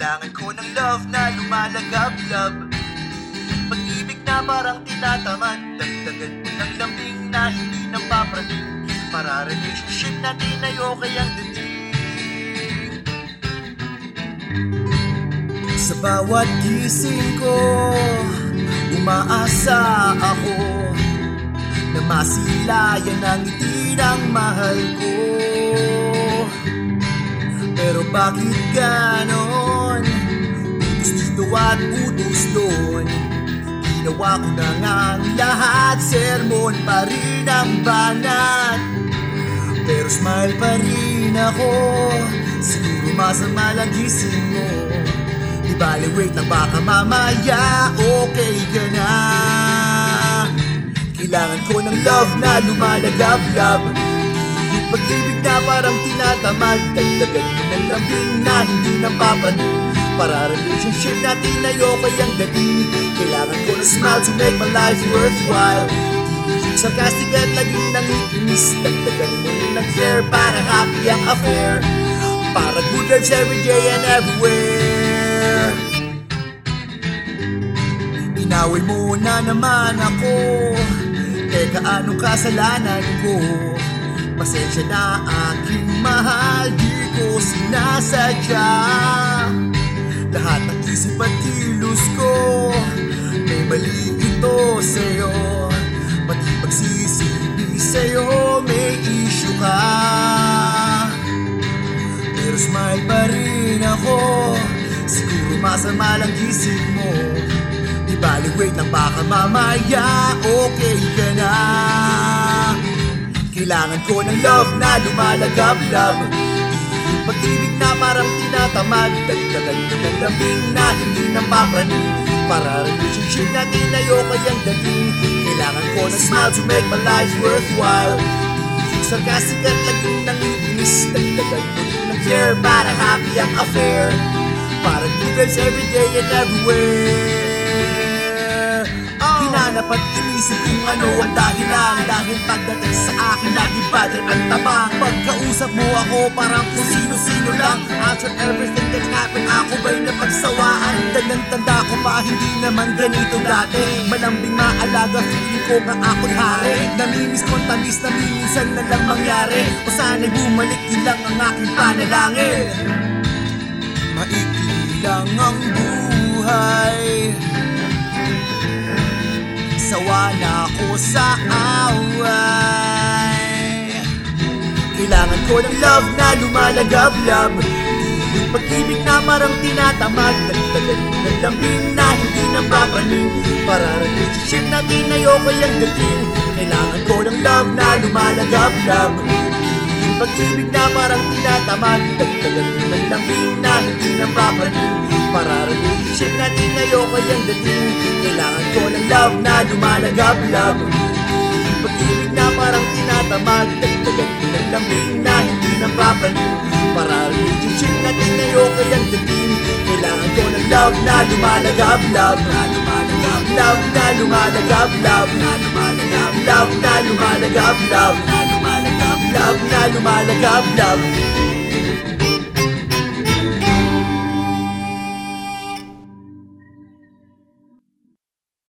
Kailangan ko ng love na lumalagablab Pag-ibig na parang tinatamad Dagdagan mo ng lambing na hindi nang papraning Para relationship natin ay okay ang dating. Sa bawat gising ko Umaasa ako Na masilayan ang ngiti ng mahal ko. Pero bakit ganon? At utos doon Ginawa ko na nga ang lahat. Sermon pa rin ang banat Pero smile pa rin ako. Siguro masama lang gising mo. Wait lang baka mamaya Okay ka na. Kailangan ko ng love na lumalagablab pag-ibig na parang tinatamad Dagdagan mo ng lambing na hindi napapanig Para relationship natin ay okay ang dating Kailangan ko ng smile to make my life worthwhile. Di sarcastic at laging nangikinis Dagdagan mo rin ng care para happy ang affair. Para good vibes every day and everywhere. Inaway mo na naman ako. Teka anong kasalanan ko? Pasensya na aking mahal Di ko sinasadya Lahat ng isip at kilos ko. May mali ito sa'yo. Pati pagsisibi sa'yo? May issue ka. Pero smile pa rin ako. Siguro masama lang isip mo. Wait lang baka mamaya Okay ka na. Kailangan ko ng love na lumalagablab Yung pag-ibig na parang tinatamad. Dagdagan ko ng lambing na hindi napapraning Para relationship natin ay okay ang dating. Kailangan ko ng smile to make my life worthwhile. Sarcastic at laging nangiinis. Dagdagan ko rin ng care para happy ang affair. Para good every day and everywhere. Hinanap at inisip kung ano ang dahilan. Dahil pagdating sa akin lagi brother ang mo ako parang kung sino-sino lang. After everything that happened ako ba'y napagsawaan Tandang tanda ko pa hindi naman ganito dati. Malambing maalaga feeling ko nga ako'y hari. Namimiss ko tamis na minsan na lang mangyari. O sana'y bumalik yun lang ang aking panalangin. Maikli lang ang buhay. Sawa na ako sa Kailangan ko ng love na lumalagablab Yung pag-ibig na parang tinatamad Dagdagan mo ng lambing na hindi napapaning Para relationship natin ay okay ang dating. Kailangan ko ng love na lumalagablab Yung pag-ibig na parang tinatamad Dagdagan mo ng lambing na hindi napapaning Para relationship natin ay okay ang dating. Kailangan ko ng love na lumalagablab Yung pag-ibig na parang tinatamad. Dagdagan ko ng lambing na hindi napapaning Para relationship natin ay okay ang dating Kailangan ko ng love na lumalagablab Na lumalagablab Love na lumalagablab Na lumalagablab Love na lumalagablab Na lumalagablab Love na lumalagablab